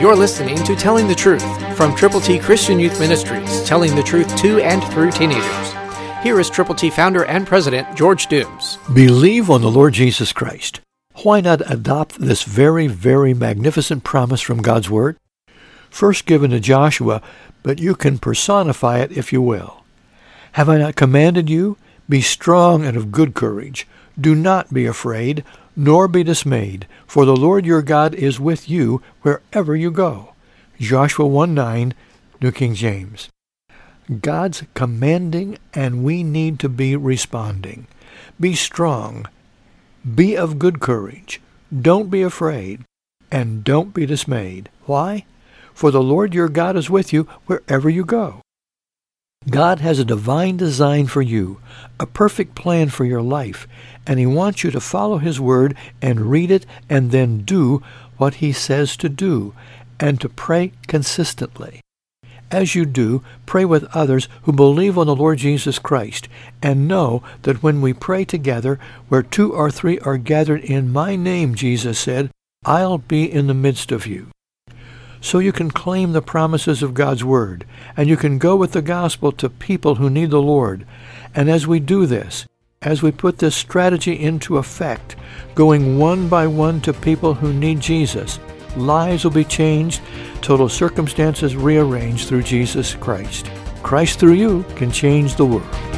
You're listening to Telling the Truth from Triple T Christian Youth Ministries, telling the truth to and through teenagers. Here is Triple T founder and president George Dooms. Believe on the Lord Jesus Christ. Why not adopt this very, very magnificent promise from God's Word? First given to Joshua, but you can personify it if you will. Have I not commanded you? Be strong and of good courage. Do not be afraid, nor be dismayed, for the Lord your God is with you wherever you go. Joshua 1 9, New King James. God's commanding, and we need to be responding. Be strong. Be of good courage. Don't be afraid. And don't be dismayed. Why? For the Lord your God is with you wherever you go. God has a divine design for you, a perfect plan for your life, and He wants you to follow His Word and read it and then do what He says to do, and to pray consistently. As you do, pray with others who believe on the Lord Jesus Christ, and know that when we pray together, where two or three are gathered in my name, Jesus said, I'll be in the midst of you so you can claim the promises of God's Word, and you can go with the gospel to people who need the Lord. And as we do this, as we put this strategy into effect, going one by one to people who need Jesus, lives will be changed, total circumstances rearranged through Jesus Christ. Christ through you can change the world.